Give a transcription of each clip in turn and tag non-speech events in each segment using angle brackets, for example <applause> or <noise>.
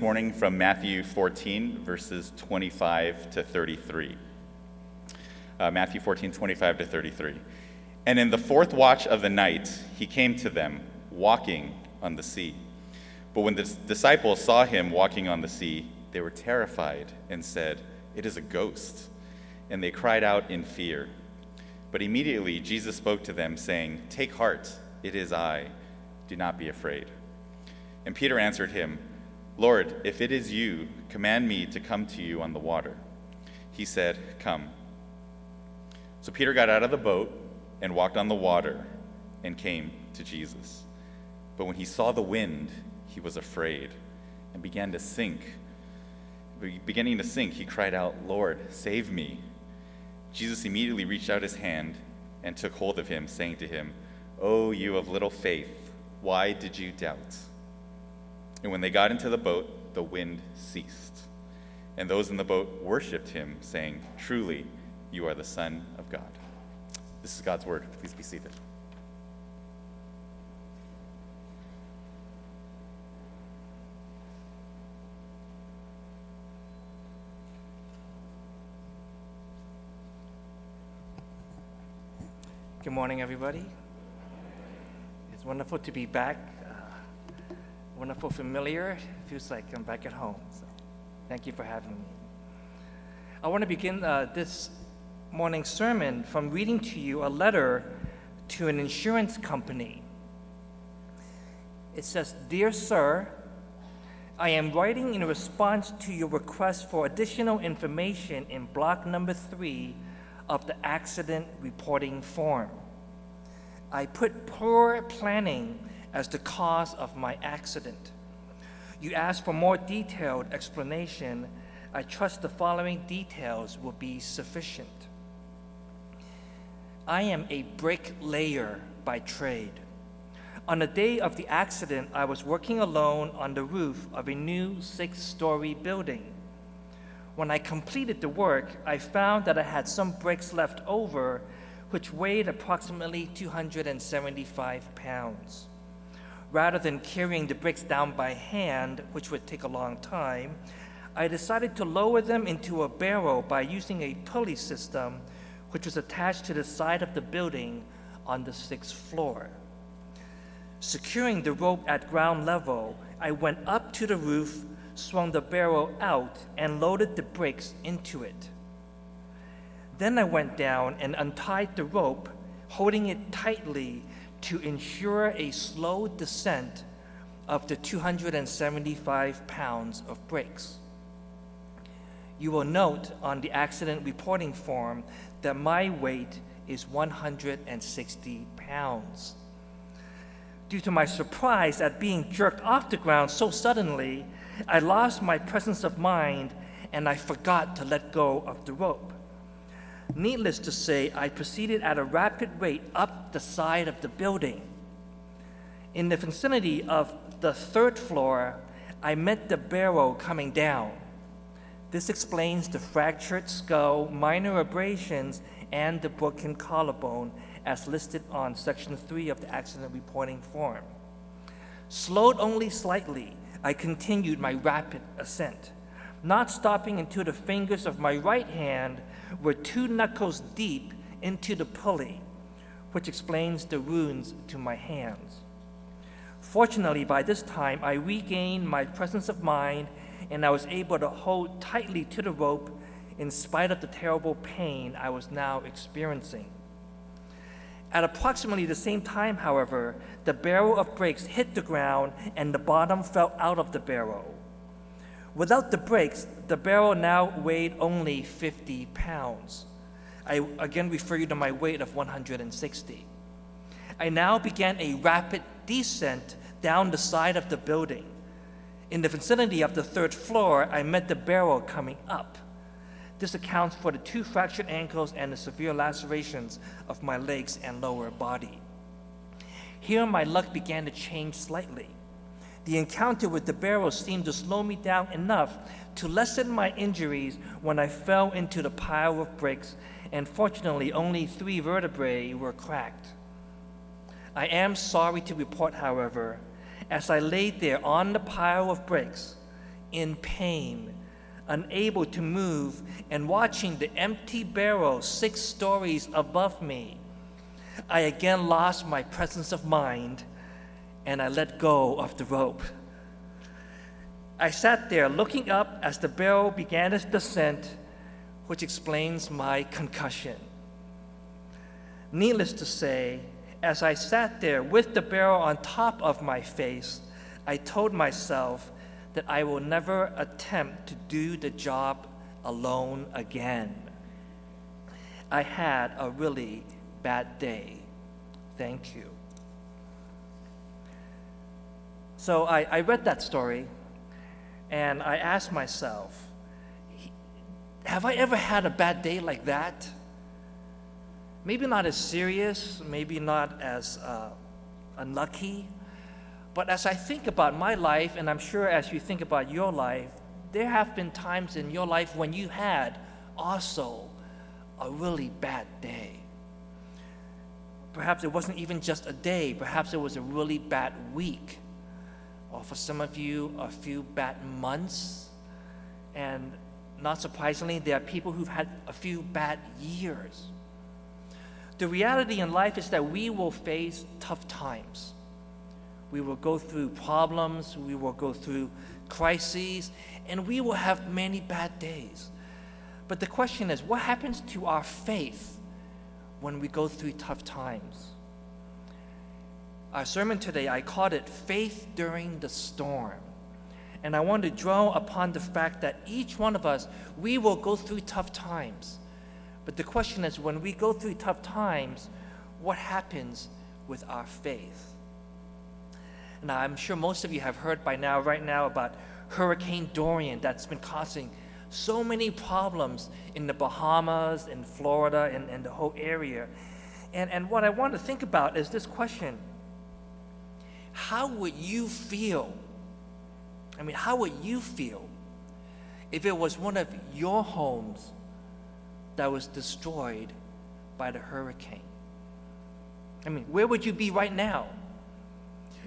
morning from Matthew 14, verses 25 to 33. Uh, Matthew 14, 25 to 33. And in the fourth watch of the night, he came to them, walking on the sea. But when the disciples saw him walking on the sea, they were terrified and said, It is a ghost. And they cried out in fear. But immediately Jesus spoke to them, saying, Take heart, it is I. Do not be afraid. And Peter answered him, Lord, if it is you, command me to come to you on the water. He said, Come. So Peter got out of the boat and walked on the water and came to Jesus. But when he saw the wind, he was afraid and began to sink. Beginning to sink, he cried out, Lord, save me. Jesus immediately reached out his hand and took hold of him, saying to him, O oh, you of little faith, why did you doubt? And when they got into the boat, the wind ceased. And those in the boat worshiped him, saying, Truly, you are the Son of God. This is God's word. Please be seated. Good morning, everybody. It's wonderful to be back wonderful, familiar. It feels like I'm back at home. So thank you for having me. I want to begin uh, this morning's sermon from reading to you a letter to an insurance company. It says, Dear Sir, I am writing in response to your request for additional information in block number three of the accident reporting form. I put poor planning as the cause of my accident. You ask for more detailed explanation. I trust the following details will be sufficient. I am a bricklayer by trade. On the day of the accident, I was working alone on the roof of a new six story building. When I completed the work, I found that I had some bricks left over, which weighed approximately 275 pounds rather than carrying the bricks down by hand, which would take a long time, I decided to lower them into a barrel by using a pulley system which was attached to the side of the building on the sixth floor. Securing the rope at ground level, I went up to the roof, swung the barrel out, and loaded the bricks into it. Then I went down and untied the rope, holding it tightly to ensure a slow descent of the 275 pounds of bricks. You will note on the accident reporting form that my weight is 160 pounds. Due to my surprise at being jerked off the ground so suddenly, I lost my presence of mind and I forgot to let go of the rope. Needless to say, I proceeded at a rapid rate up the side of the building. In the vicinity of the third floor, I met the barrel coming down. This explains the fractured skull, minor abrasions, and the broken collarbone as listed on section 3 of the accident reporting form. Slowed only slightly, I continued my rapid ascent, not stopping until the fingers of my right hand were two knuckles deep into the pulley, which explains the wounds to my hands. Fortunately, by this time, I regained my presence of mind and I was able to hold tightly to the rope in spite of the terrible pain I was now experiencing. At approximately the same time, however, the barrel of bricks hit the ground and the bottom fell out of the barrel. Without the brakes, the barrel now weighed only 50 pounds. I again refer you to my weight of 160. I now began a rapid descent down the side of the building. In the vicinity of the third floor, I met the barrel coming up. This accounts for the two fractured ankles and the severe lacerations of my legs and lower body. Here, my luck began to change slightly. The encounter with the barrel seemed to slow me down enough to lessen my injuries when I fell into the pile of bricks, and fortunately, only three vertebrae were cracked. I am sorry to report, however, as I laid there on the pile of bricks, in pain, unable to move, and watching the empty barrel six stories above me, I again lost my presence of mind and I let go of the rope. I sat there looking up as the barrel began its descent, which explains my concussion. Needless to say, as I sat there with the barrel on top of my face, I told myself that I will never attempt to do the job alone again. I had a really bad day. Thank you. So I, I read that story and I asked myself, have I ever had a bad day like that? Maybe not as serious, maybe not as uh, unlucky, but as I think about my life, and I'm sure as you think about your life, there have been times in your life when you had also a really bad day. Perhaps it wasn't even just a day, perhaps it was a really bad week. Or for some of you, a few bad months. And not surprisingly, there are people who've had a few bad years. The reality in life is that we will face tough times. We will go through problems, we will go through crises, and we will have many bad days. But the question is what happens to our faith when we go through tough times? Our sermon today, I called it Faith During the Storm. And I want to draw upon the fact that each one of us, we will go through tough times. But the question is when we go through tough times, what happens with our faith? Now, I'm sure most of you have heard by now, right now, about Hurricane Dorian that's been causing so many problems in the Bahamas, in Florida, and, and the whole area. And, and what I want to think about is this question How would you feel? I mean, how would you feel if it was one of your homes that was destroyed by the hurricane? I mean, where would you be right now?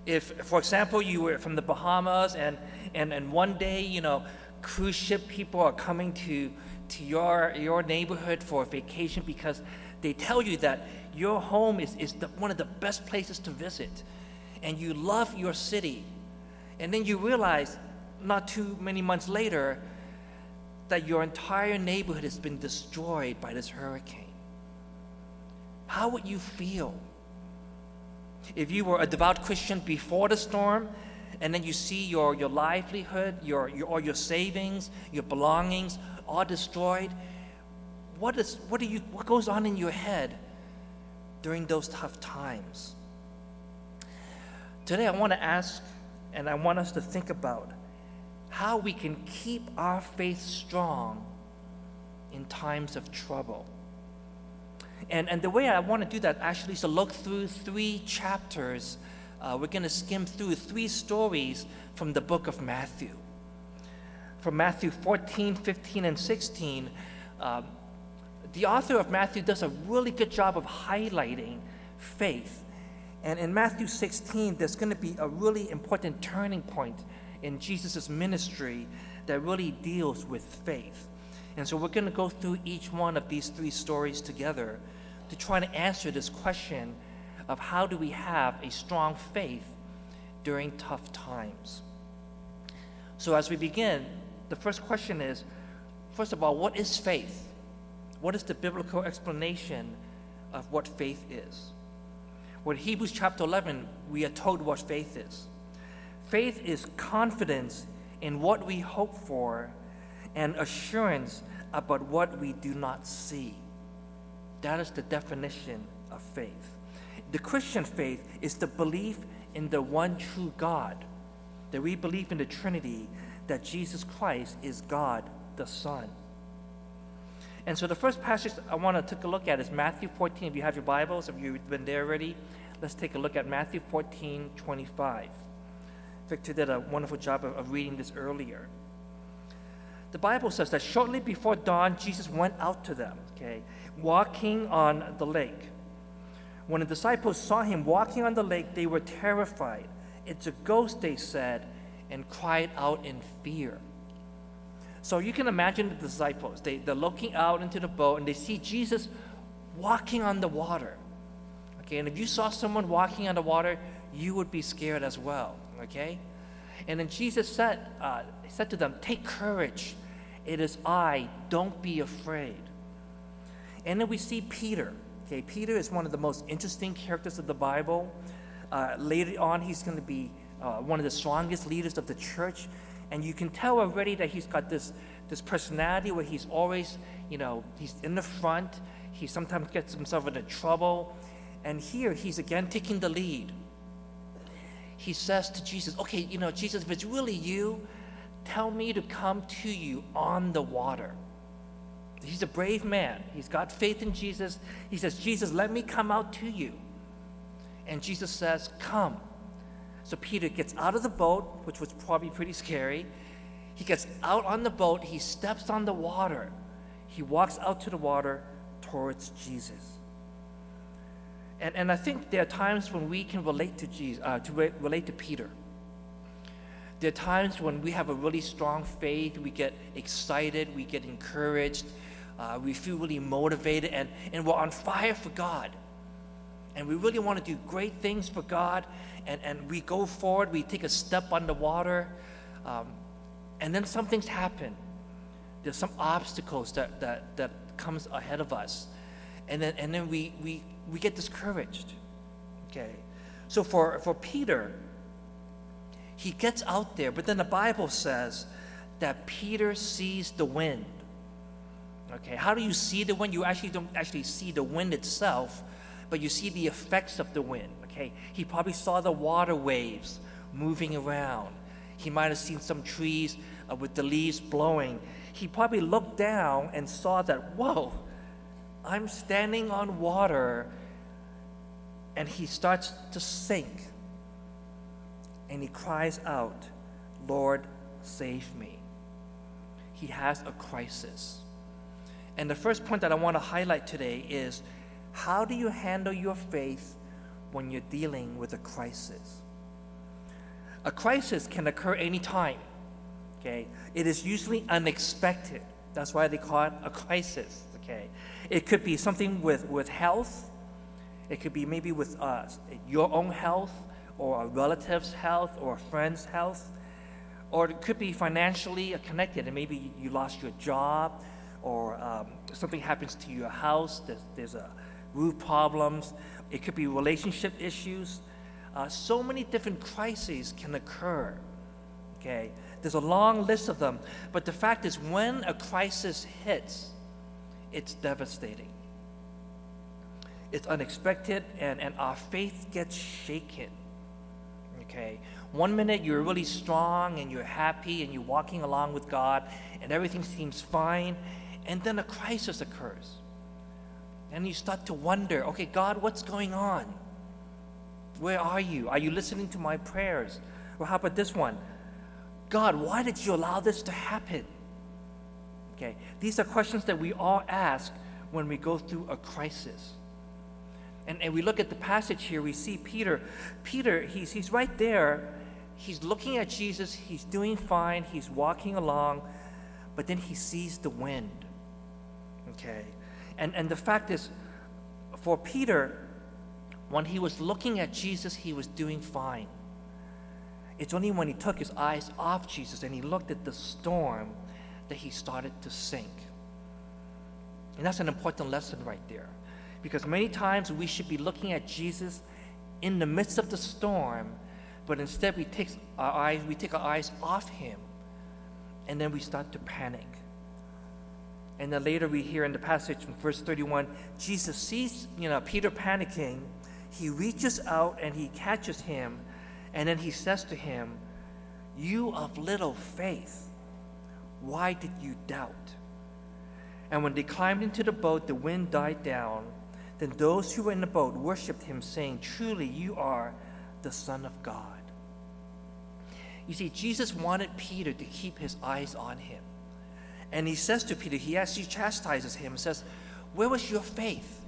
If, for example, you were from the Bahamas and, and, and one day, you know, cruise ship people are coming to, to your, your neighborhood for a vacation because they tell you that your home is, is the, one of the best places to visit and you love your city. And then you realize not too many months later that your entire neighborhood has been destroyed by this hurricane. How would you feel? If you were a devout Christian before the storm, and then you see your, your livelihood, your, your, all your savings, your belongings all destroyed, what, is, what, do you, what goes on in your head during those tough times? Today, I want to ask and I want us to think about how we can keep our faith strong in times of trouble. And, and the way I want to do that actually is to look through three chapters. Uh, we're going to skim through three stories from the book of Matthew. From Matthew 14, 15, and 16, um, the author of Matthew does a really good job of highlighting faith. And in Matthew 16, there's going to be a really important turning point in Jesus' ministry that really deals with faith. And so we're going to go through each one of these three stories together to try to answer this question of how do we have a strong faith during tough times. So as we begin, the first question is first of all, what is faith? What is the biblical explanation of what faith is? In Hebrews chapter 11, we are told what faith is. Faith is confidence in what we hope for and assurance about what we do not see. That is the definition of faith. The Christian faith is the belief in the one true God, that we believe in the Trinity, that Jesus Christ is God the Son. And so the first passage I want to take a look at is Matthew 14. If you have your Bibles, if you've been there already, let's take a look at Matthew 14, 25. Victor did a wonderful job of, of reading this earlier. The Bible says that shortly before dawn, Jesus went out to them, okay, walking on the lake. When the disciples saw him walking on the lake, they were terrified. It's a ghost, they said, and cried out in fear. So you can imagine the disciples. They, they're looking out into the boat and they see Jesus walking on the water. Okay, and if you saw someone walking on the water, you would be scared as well. Okay? And then Jesus said, uh, said to them, Take courage. It is I. Don't be afraid. And then we see Peter. Okay, Peter is one of the most interesting characters of the Bible. Uh, later on, he's going to be uh, one of the strongest leaders of the church. And you can tell already that he's got this, this personality where he's always, you know, he's in the front. He sometimes gets himself into trouble. And here he's again taking the lead. He says to Jesus, Okay, you know, Jesus, if it's really you, tell me to come to you on the water. He's a brave man. He's got faith in Jesus. He says, Jesus, let me come out to you. And Jesus says, Come. So Peter gets out of the boat, which was probably pretty scary. He gets out on the boat, he steps on the water. He walks out to the water towards Jesus. And, and I think there are times when we can relate to Jesus, uh, to re- relate to Peter. There are times when we have a really strong faith, we get excited, we get encouraged, uh, we feel really motivated, and, and we're on fire for God. And we really want to do great things for God, and, and we go forward, we take a step underwater, um, and then some things happen. There's some obstacles that, that, that comes ahead of us. And then, and then we, we, we get discouraged. Okay. So for, for Peter, he gets out there, but then the Bible says that Peter sees the wind. Okay, how do you see the wind? You actually don't actually see the wind itself, but you see the effects of the wind. Okay, he probably saw the water waves moving around. He might have seen some trees uh, with the leaves blowing. He probably looked down and saw that, whoa, I'm standing on water. And he starts to sink. And he cries out, Lord, save me. He has a crisis. And the first point that I want to highlight today is how do you handle your faith when you're dealing with a crisis? A crisis can occur anytime. Okay? It is usually unexpected. That's why they call it a crisis. Okay? It could be something with, with health. It could be maybe with us, your own health or a relative's health or a friend's health. Or it could be financially connected and maybe you lost your job or um, something happens to your house, there's, there's a roof problems, it could be relationship issues. Uh, so many different crises can occur. Okay, there's a long list of them, but the fact is, when a crisis hits, it's devastating. It's unexpected, and, and our faith gets shaken. Okay, one minute you're really strong and you're happy and you're walking along with God, and everything seems fine, and then a crisis occurs. And you start to wonder okay, God, what's going on? Where are you? Are you listening to my prayers? Well, how about this one? God, why did you allow this to happen? Okay, these are questions that we all ask when we go through a crisis. And, and we look at the passage here, we see Peter. Peter, he's, he's right there. He's looking at Jesus. He's doing fine. He's walking along. But then he sees the wind. Okay? And, and the fact is, for Peter, when he was looking at Jesus, he was doing fine. It's only when he took his eyes off Jesus and he looked at the storm that he started to sink. And that's an important lesson right there. Because many times we should be looking at Jesus in the midst of the storm, but instead we take our eyes, we take our eyes off him, and then we start to panic. And then later we hear in the passage in verse 31, Jesus sees, you know, Peter panicking. He reaches out and he catches him. And then he says to him, You of little faith, why did you doubt? And when they climbed into the boat, the wind died down. Then those who were in the boat worshiped him, saying, Truly, you are the Son of God. You see, Jesus wanted Peter to keep his eyes on him. And he says to Peter, he actually chastises him and says, Where was your faith?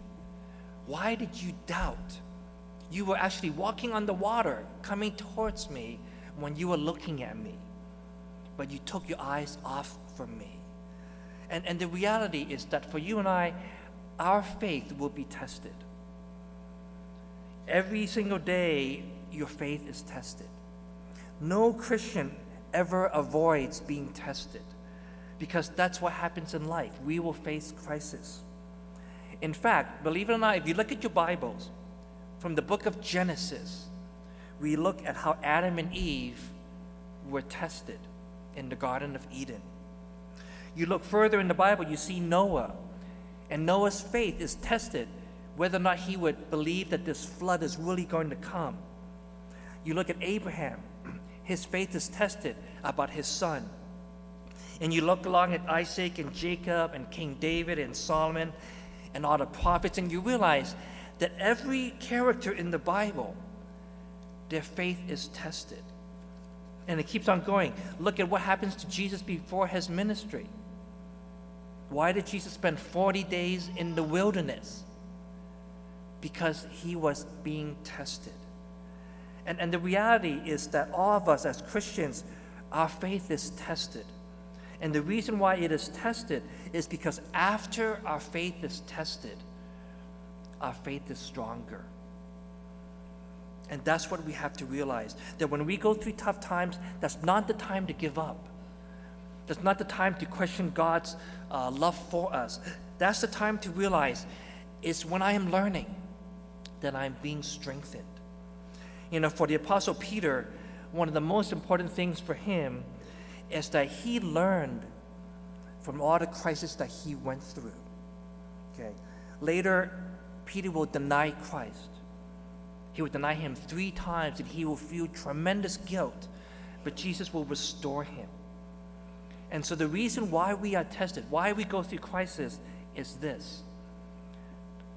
Why did you doubt? You were actually walking on the water, coming towards me when you were looking at me. but you took your eyes off from me. And, and the reality is that for you and I, our faith will be tested. Every single day, your faith is tested. No Christian ever avoids being tested because that's what happens in life. We will face crisis. In fact, believe it or not, if you look at your Bibles, from the book of Genesis, we look at how Adam and Eve were tested in the Garden of Eden. You look further in the Bible, you see Noah, and Noah's faith is tested whether or not he would believe that this flood is really going to come. You look at Abraham, his faith is tested about his son. And you look along at Isaac and Jacob and King David and Solomon and all the prophets, and you realize that every character in the Bible, their faith is tested. And it keeps on going. Look at what happens to Jesus before his ministry. Why did Jesus spend 40 days in the wilderness? Because he was being tested. And, and the reality is that all of us as Christians, our faith is tested. And the reason why it is tested is because after our faith is tested, our faith is stronger. And that's what we have to realize that when we go through tough times, that's not the time to give up. That's not the time to question God's uh, love for us. That's the time to realize it's when I am learning that I'm being strengthened. You know, for the Apostle Peter, one of the most important things for him is that he learned from all the crisis that he went through. Okay. Later, Peter will deny Christ. He will deny him three times and he will feel tremendous guilt, but Jesus will restore him. And so, the reason why we are tested, why we go through crisis, is this.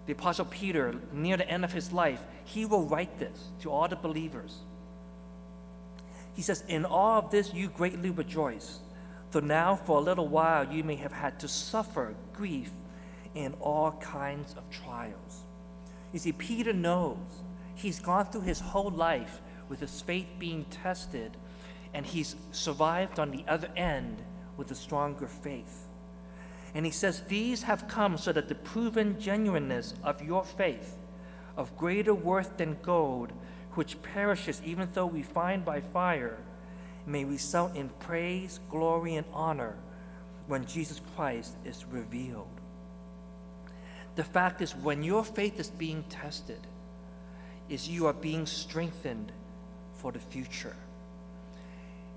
The Apostle Peter, near the end of his life, he will write this to all the believers. He says, In all of this you greatly rejoice, though now for a little while you may have had to suffer grief in all kinds of trials. You see, Peter knows he's gone through his whole life with his faith being tested, and he's survived on the other end with a stronger faith. And he says, These have come so that the proven genuineness of your faith, of greater worth than gold, which perishes even though we find by fire, may result in praise, glory, and honor when Jesus Christ is revealed. The fact is, when your faith is being tested, is you are being strengthened for the future.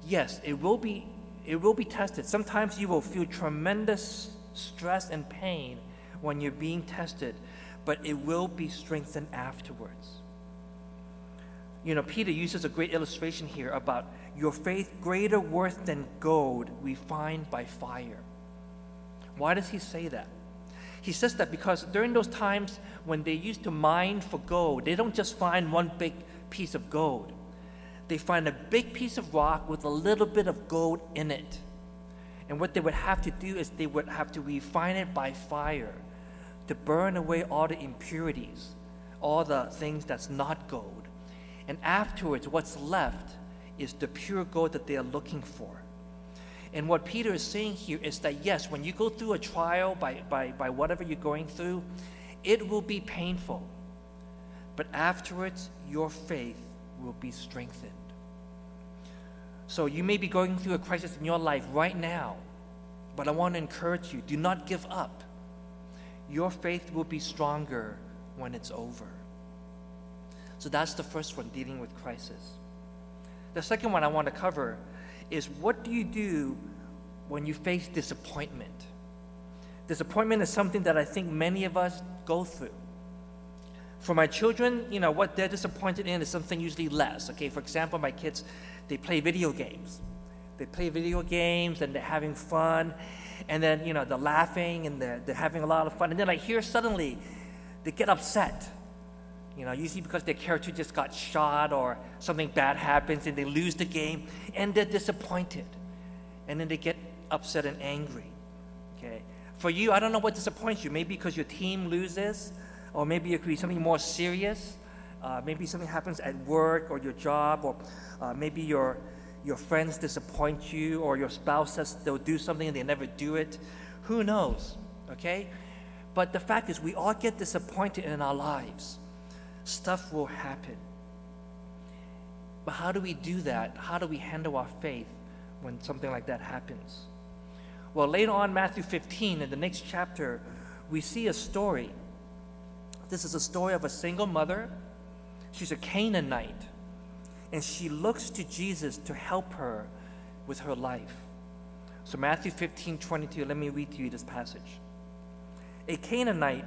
Yes, it will be it will be tested. Sometimes you will feel tremendous stress and pain when you're being tested, but it will be strengthened afterwards. You know, Peter uses a great illustration here about your faith greater worth than gold we find by fire. Why does he say that? He says that because during those times when they used to mine for gold, they don't just find one big piece of gold. They find a big piece of rock with a little bit of gold in it. And what they would have to do is they would have to refine it by fire to burn away all the impurities, all the things that's not gold. And afterwards, what's left is the pure gold that they are looking for. And what Peter is saying here is that yes, when you go through a trial by, by, by whatever you're going through, it will be painful. But afterwards, your faith will be strengthened. So you may be going through a crisis in your life right now, but I want to encourage you do not give up. Your faith will be stronger when it's over. So that's the first one, dealing with crisis. The second one I want to cover is what do you do when you face disappointment? Disappointment is something that I think many of us go through. For my children, you know, what they're disappointed in is something usually less. Okay, for example, my kids, they play video games. They play video games and they're having fun, and then, you know, they're laughing and they're, they're having a lot of fun. And then, I hear suddenly, they get upset. You know, usually because their character just got shot or something bad happens and they lose the game and they're disappointed. And then they get upset and angry. Okay? For you, I don't know what disappoints you. Maybe because your team loses, or maybe it could be something more serious. Uh, maybe something happens at work or your job, or uh, maybe your, your friends disappoint you, or your spouse says they'll do something and they never do it. Who knows? Okay? But the fact is, we all get disappointed in our lives. Stuff will happen. But how do we do that? How do we handle our faith when something like that happens? Well, later on, Matthew 15, in the next chapter, we see a story. This is a story of a single mother. She's a Canaanite, and she looks to Jesus to help her with her life. So, Matthew 15, 22, let me read to you this passage. A Canaanite,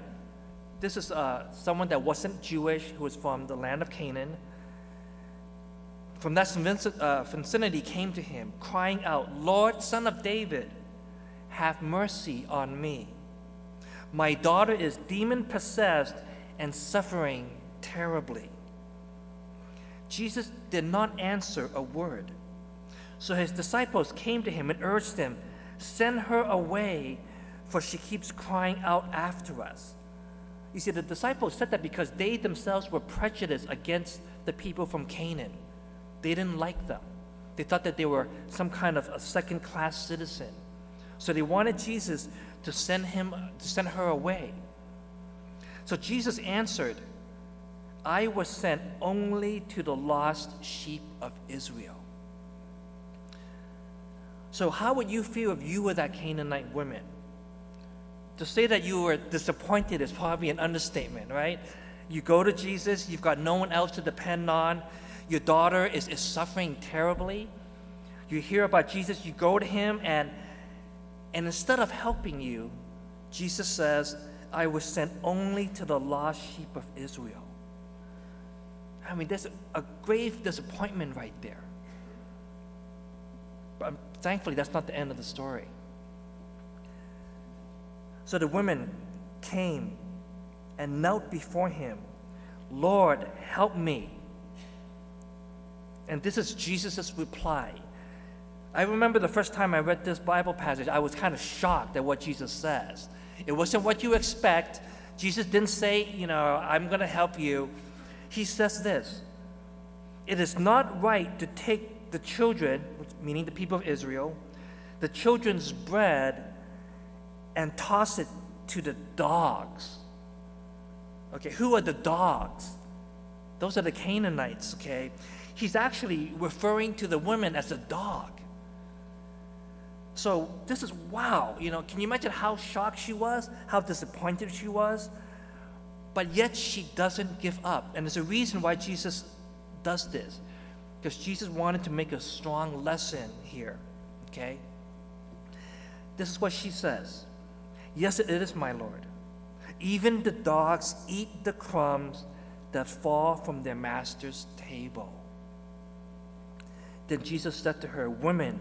this is uh, someone that wasn't Jewish, who was from the land of Canaan from that uh, vicinity came to him, crying out, Lord, son of David, have mercy on me. My daughter is demon possessed and suffering terribly. Jesus did not answer a word. So his disciples came to him and urged him, Send her away, for she keeps crying out after us. You see, the disciples said that because they themselves were prejudiced against the people from Canaan. They didn't like them. They thought that they were some kind of a second class citizen. So they wanted Jesus to send him to send her away. So Jesus answered, I was sent only to the lost sheep of Israel. So, how would you feel if you were that Canaanite woman? To say that you were disappointed is probably an understatement, right? You go to Jesus, you've got no one else to depend on, your daughter is, is suffering terribly. You hear about Jesus, you go to him, and, and instead of helping you, Jesus says, I was sent only to the lost sheep of Israel. I mean, there's a, a grave disappointment right there. But thankfully, that's not the end of the story. So the women came and knelt before him. Lord, help me. And this is Jesus' reply. I remember the first time I read this Bible passage, I was kind of shocked at what Jesus says. It wasn't what you expect. Jesus didn't say, you know, I'm going to help you. He says this It is not right to take the children, meaning the people of Israel, the children's bread and toss it to the dogs. Okay, who are the dogs? Those are the Canaanites, okay? he's actually referring to the woman as a dog. So this is wow, you know, can you imagine how shocked she was, how disappointed she was? But yet she doesn't give up. And there's a reason why Jesus does this. Because Jesus wanted to make a strong lesson here. Okay? This is what she says Yes, it is, my Lord. Even the dogs eat the crumbs that fall from their master's table. Then Jesus said to her, Woman,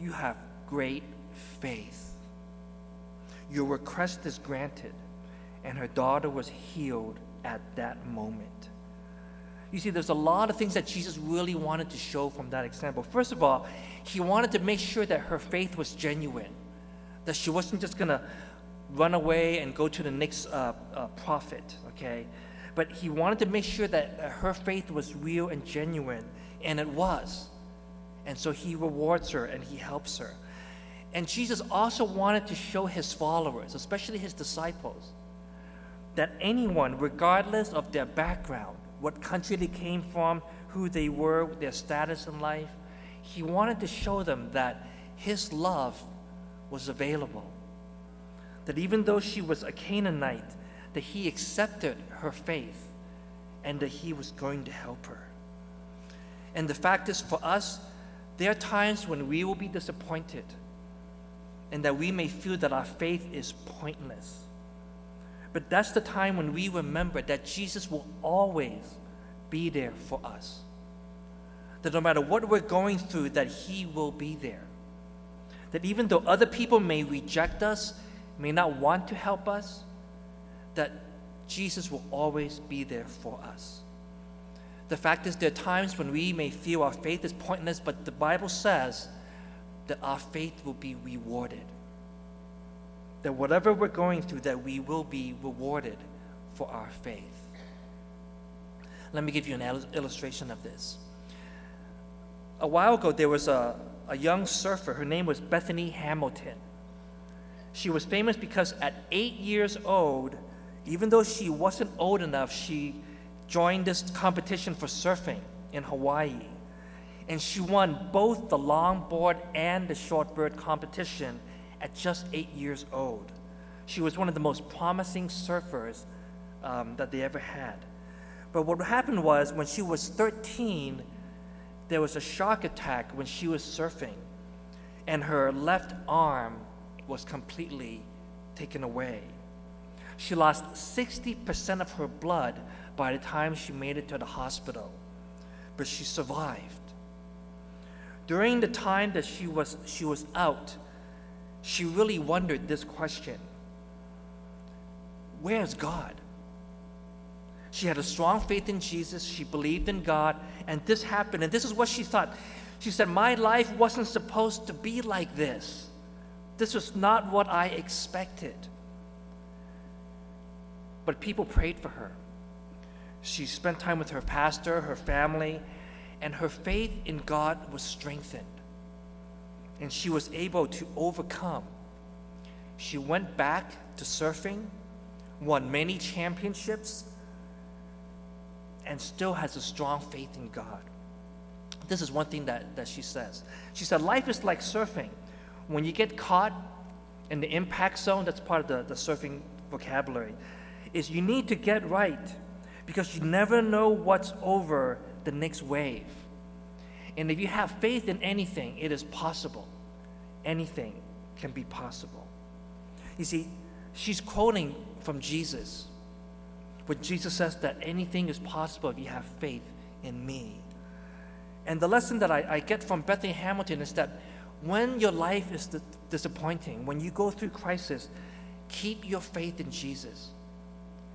you have great faith. Your request is granted. And her daughter was healed at that moment. You see, there's a lot of things that Jesus really wanted to show from that example. First of all, he wanted to make sure that her faith was genuine, that she wasn't just going to run away and go to the next uh, uh, prophet, okay? But he wanted to make sure that her faith was real and genuine and it was. And so he rewards her and he helps her. And Jesus also wanted to show his followers, especially his disciples, that anyone, regardless of their background, what country they came from, who they were, their status in life, he wanted to show them that his love was available. That even though she was a Canaanite, that he accepted her faith and that he was going to help her. And the fact is, for us, there are times when we will be disappointed and that we may feel that our faith is pointless. But that's the time when we remember that Jesus will always be there for us. That no matter what we're going through, that He will be there. That even though other people may reject us, may not want to help us, that Jesus will always be there for us. The fact is, there are times when we may feel our faith is pointless, but the Bible says that our faith will be rewarded. That whatever we're going through, that we will be rewarded for our faith. Let me give you an illustration of this. a while ago, there was a, a young surfer. Her name was Bethany Hamilton. She was famous because at eight years old, even though she wasn't old enough, she joined this competition for surfing in Hawaii. And she won both the longboard and the shortboard competition at just eight years old. She was one of the most promising surfers um, that they ever had. But what happened was when she was 13, there was a shark attack when she was surfing, and her left arm was completely taken away. She lost 60% of her blood by the time she made it to the hospital, but she survived. During the time that she was, she was out, she really wondered this question Where's God? She had a strong faith in Jesus. She believed in God. And this happened. And this is what she thought. She said, My life wasn't supposed to be like this. This was not what I expected. But people prayed for her. She spent time with her pastor, her family, and her faith in God was strengthened. And she was able to overcome. She went back to surfing, won many championships, and still has a strong faith in God. This is one thing that, that she says. She said, Life is like surfing. When you get caught in the impact zone, that's part of the, the surfing vocabulary, is you need to get right because you never know what's over the next wave. And if you have faith in anything, it is possible. Anything can be possible. You see, she's quoting from Jesus when Jesus says that anything is possible if you have faith in me. And the lesson that I, I get from Bethany Hamilton is that when your life is disappointing, when you go through crisis, keep your faith in Jesus.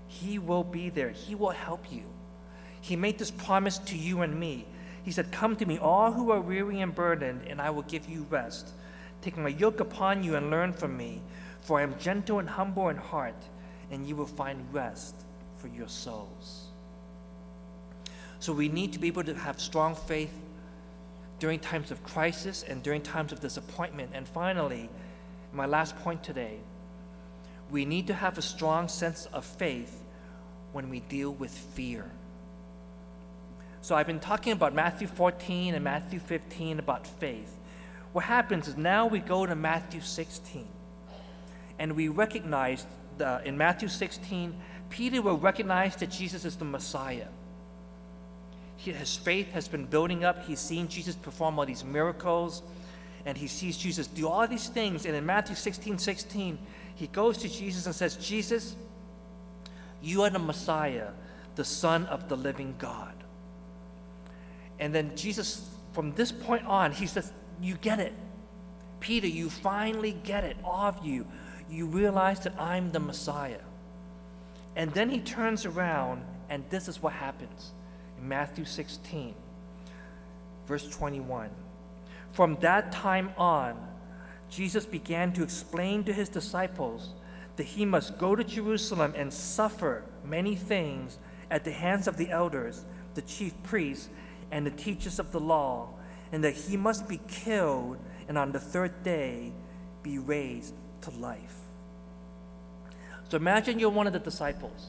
He will be there, He will help you. He made this promise to you and me. He said, Come to me, all who are weary and burdened, and I will give you rest. Take my yoke upon you and learn from me, for I am gentle and humble in heart, and you will find rest for your souls. So we need to be able to have strong faith during times of crisis and during times of disappointment. And finally, my last point today we need to have a strong sense of faith when we deal with fear. So I've been talking about Matthew 14 and Matthew 15 about faith. What happens is now we go to Matthew 16 and we recognize the, in Matthew 16 Peter will recognize that Jesus is the Messiah. His faith has been building up. He's seen Jesus perform all these miracles, and he sees Jesus do all these things. And in Matthew 16 16, he goes to Jesus and says, Jesus, you are the Messiah, the Son of the living God. And then Jesus, from this point on, he says, You get it. Peter, you finally get it, all of you. You realize that I'm the Messiah. And then he turns around, and this is what happens in Matthew 16, verse 21. From that time on, Jesus began to explain to his disciples that he must go to Jerusalem and suffer many things at the hands of the elders, the chief priests, and the teachers of the law, and that he must be killed and on the third day be raised to life. So imagine you're one of the disciples.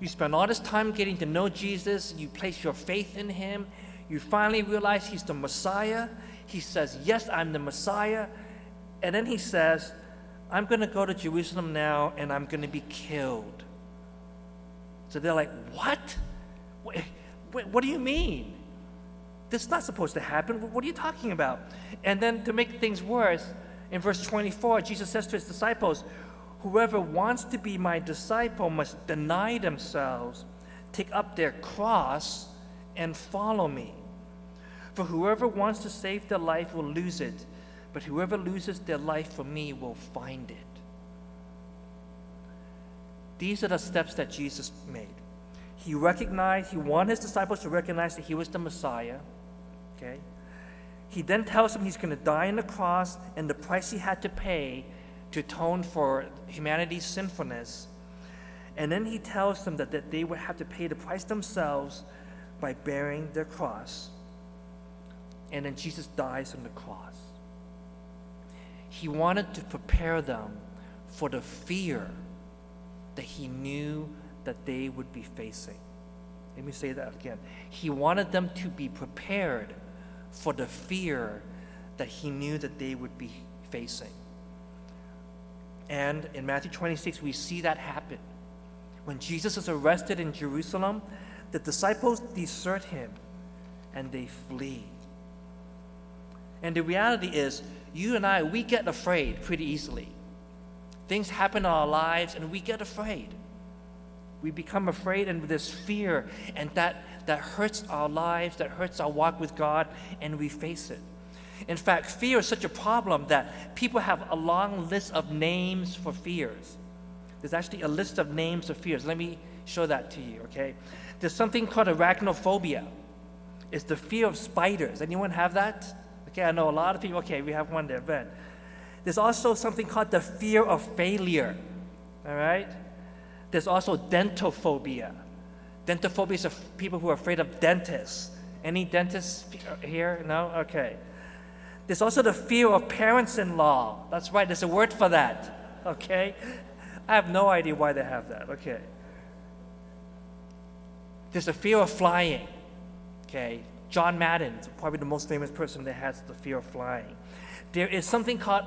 You spend all this time getting to know Jesus, you place your faith in him, you finally realize he's the Messiah. He says, Yes, I'm the Messiah. And then he says, I'm going to go to Jerusalem now and I'm going to be killed. So they're like, What? What, what do you mean? This is not supposed to happen. What are you talking about? And then to make things worse, in verse 24, Jesus says to his disciples, Whoever wants to be my disciple must deny themselves, take up their cross, and follow me. For whoever wants to save their life will lose it, but whoever loses their life for me will find it. These are the steps that Jesus made. He recognized, he wanted his disciples to recognize that he was the Messiah. Okay? He then tells them he's going to die on the cross, and the price he had to pay to atone for humanity's sinfulness. And then he tells them that, that they would have to pay the price themselves by bearing their cross. and then Jesus dies on the cross. He wanted to prepare them for the fear that he knew that they would be facing. Let me say that again. He wanted them to be prepared for the fear that he knew that they would be facing. And in Matthew 26, we see that happen. When Jesus is arrested in Jerusalem, the disciples desert him and they flee. And the reality is, you and I, we get afraid pretty easily. Things happen in our lives and we get afraid. We become afraid and there's fear, and that, that hurts our lives, that hurts our walk with God, and we face it. In fact, fear is such a problem that people have a long list of names for fears. There's actually a list of names of fears. Let me show that to you, okay? There's something called arachnophobia. It's the fear of spiders. Anyone have that? Okay, I know a lot of people. Okay, we have one there, Ben. There's also something called the fear of failure. All right? There's also dentophobia. Dentophobia is people who are afraid of dentists. Any dentists here? No? Okay. There's also the fear of parents in law. That's right, there's a word for that. Okay? I have no idea why they have that. Okay. There's a fear of flying. Okay. John Madden probably the most famous person that has the fear of flying. There is something called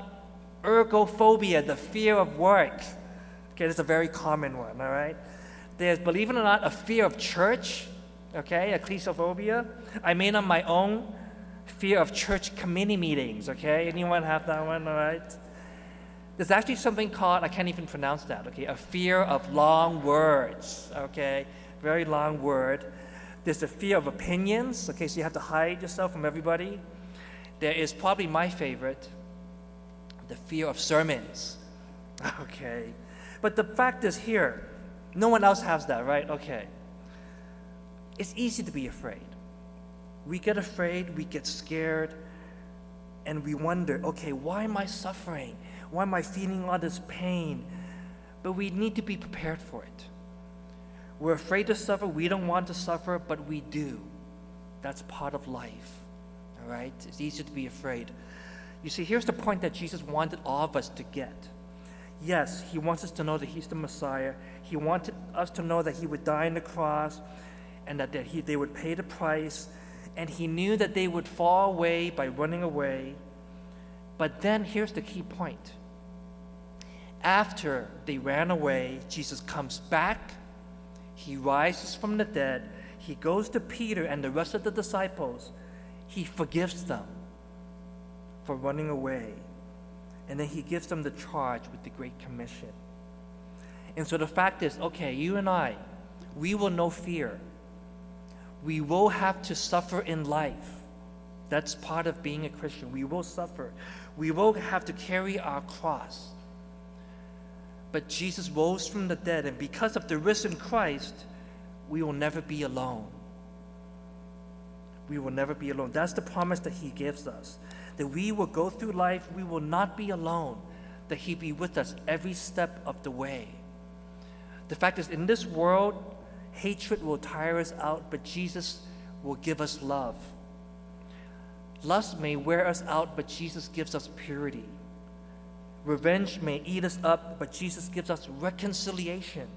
ergophobia, the fear of work. Okay, that's a very common one, all right? There's, believe it or not, a fear of church, okay, ecclesiophobia. I made on my own fear of church committee meetings, okay? Anyone have that one, all right? There's actually something called, I can't even pronounce that, okay, a fear of long words, okay? Very long word. There's the fear of opinions, okay, so you have to hide yourself from everybody. There is probably my favorite, the fear of sermons, <laughs> okay? But the fact is here, no one else has that, right? Okay. It's easy to be afraid. We get afraid, we get scared, and we wonder, okay, why am I suffering? Why am I feeling all this pain? But we need to be prepared for it. We're afraid to suffer. We don't want to suffer, but we do. That's part of life. All right? It's easy to be afraid. You see, here's the point that Jesus wanted all of us to get Yes, he wants us to know that he's the Messiah. He wanted us to know that he would die on the cross and that he, they would pay the price. And he knew that they would fall away by running away. But then here's the key point. After they ran away, Jesus comes back. He rises from the dead. He goes to Peter and the rest of the disciples. He forgives them for running away. And then he gives them the charge with the Great Commission. And so the fact is okay, you and I, we will know fear. We will have to suffer in life. That's part of being a Christian. We will suffer. We will have to carry our cross. But Jesus rose from the dead, and because of the risen Christ, we will never be alone. We will never be alone. That's the promise that He gives us that we will go through life, we will not be alone, that He be with us every step of the way. The fact is, in this world, hatred will tire us out, but Jesus will give us love. Lust may wear us out, but Jesus gives us purity. Revenge may eat us up, but Jesus gives us reconciliation.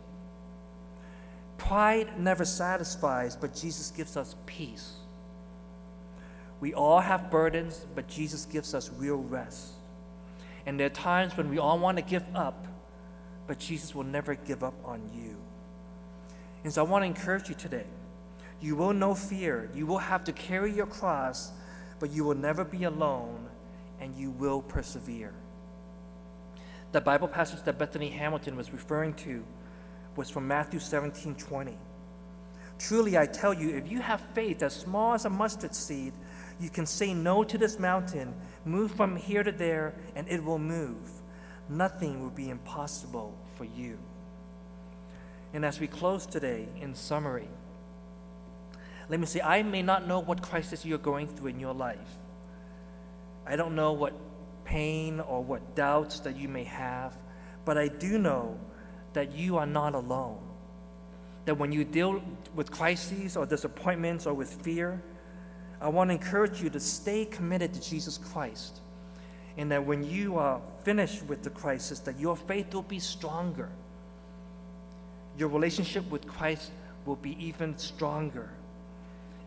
Pride never satisfies, but Jesus gives us peace. We all have burdens, but Jesus gives us real rest. And there are times when we all want to give up, but Jesus will never give up on you. And so I want to encourage you today. You will know fear. You will have to carry your cross, but you will never be alone, and you will persevere. The Bible passage that Bethany Hamilton was referring to was from Matthew 17 20. Truly, I tell you, if you have faith as small as a mustard seed, you can say no to this mountain, move from here to there, and it will move. Nothing will be impossible for you. And as we close today, in summary, let me say I may not know what crisis you're going through in your life. I don't know what pain or what doubts that you may have, but I do know that you are not alone. That when you deal with crises or disappointments or with fear, I want to encourage you to stay committed to Jesus Christ. And that when you are finished with the crisis, that your faith will be stronger. Your relationship with Christ will be even stronger.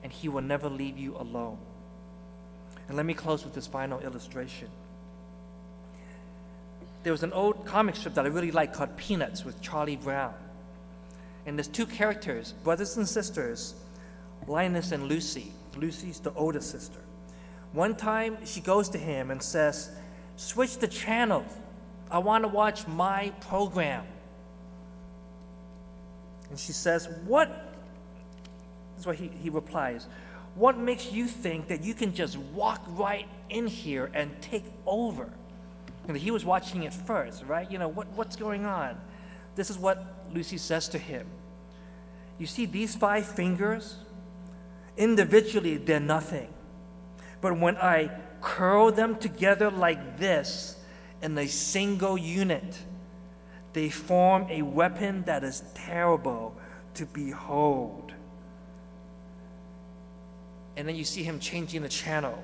And He will never leave you alone. And let me close with this final illustration. There was an old comic strip that I really liked called Peanuts with Charlie Brown. And there's two characters, brothers and sisters, Linus and Lucy. Lucy's the older sister. One time she goes to him and says, Switch the channel. I want to watch my program. And she says, What? This is what he, he replies. What makes you think that you can just walk right in here and take over? And he was watching it first, right? You know, what, what's going on? This is what Lucy says to him. You see these five fingers? Individually, they're nothing. But when I curl them together like this in a single unit, they form a weapon that is terrible to behold. And then you see him changing the channel.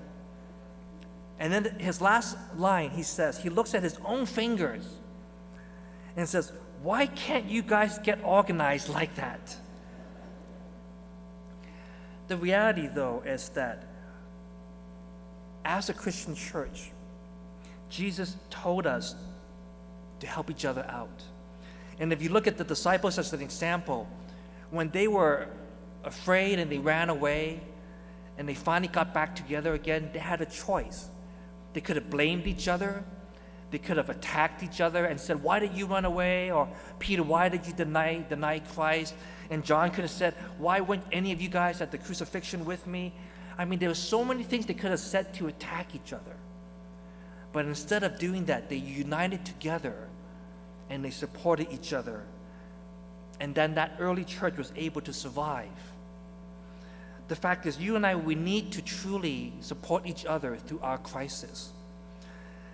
And then his last line, he says, he looks at his own fingers and says, Why can't you guys get organized like that? The reality, though, is that as a Christian church, Jesus told us to help each other out. And if you look at the disciples as an example, when they were afraid and they ran away and they finally got back together again, they had a choice. They could have blamed each other. They could have attacked each other and said, Why did you run away? Or Peter, why did you deny, deny Christ? And John could have said, Why weren't any of you guys at the crucifixion with me? I mean, there were so many things they could have said to attack each other. But instead of doing that, they united together and they supported each other. And then that early church was able to survive. The fact is, you and I, we need to truly support each other through our crisis.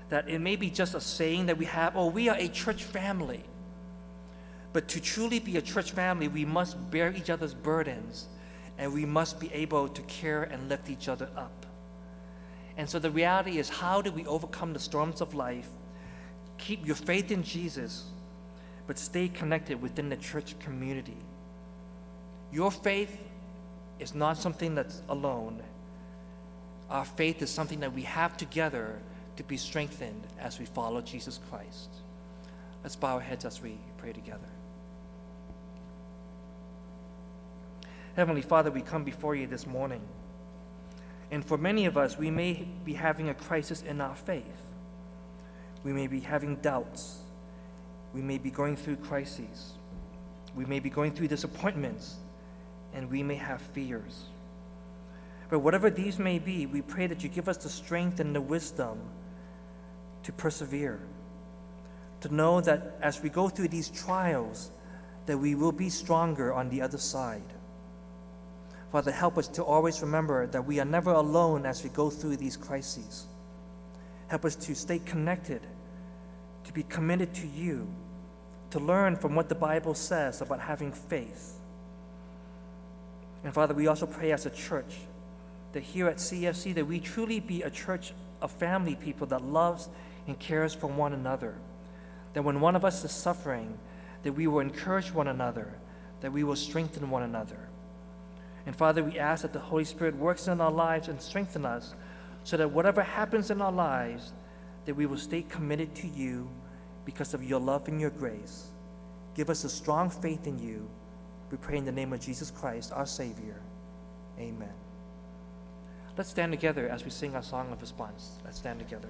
That it may be just a saying that we have, oh, we are a church family. But to truly be a church family, we must bear each other's burdens and we must be able to care and lift each other up. And so the reality is, how do we overcome the storms of life? Keep your faith in Jesus, but stay connected within the church community. Your faith is not something that's alone. Our faith is something that we have together to be strengthened as we follow Jesus Christ. Let's bow our heads as we pray together. Heavenly Father, we come before you this morning. And for many of us, we may be having a crisis in our faith. We may be having doubts. We may be going through crises. We may be going through disappointments. And we may have fears. But whatever these may be, we pray that you give us the strength and the wisdom to persevere. To know that as we go through these trials, that we will be stronger on the other side. Father, help us to always remember that we are never alone as we go through these crises. Help us to stay connected, to be committed to you, to learn from what the Bible says about having faith. And Father, we also pray as a church that here at CFC that we truly be a church of family people that loves and cares for one another. That when one of us is suffering, that we will encourage one another, that we will strengthen one another. And Father, we ask that the Holy Spirit works in our lives and strengthen us so that whatever happens in our lives, that we will stay committed to you because of your love and your grace. Give us a strong faith in you. We pray in the name of Jesus Christ, our Savior. Amen. Let's stand together as we sing our song of response. Let's stand together.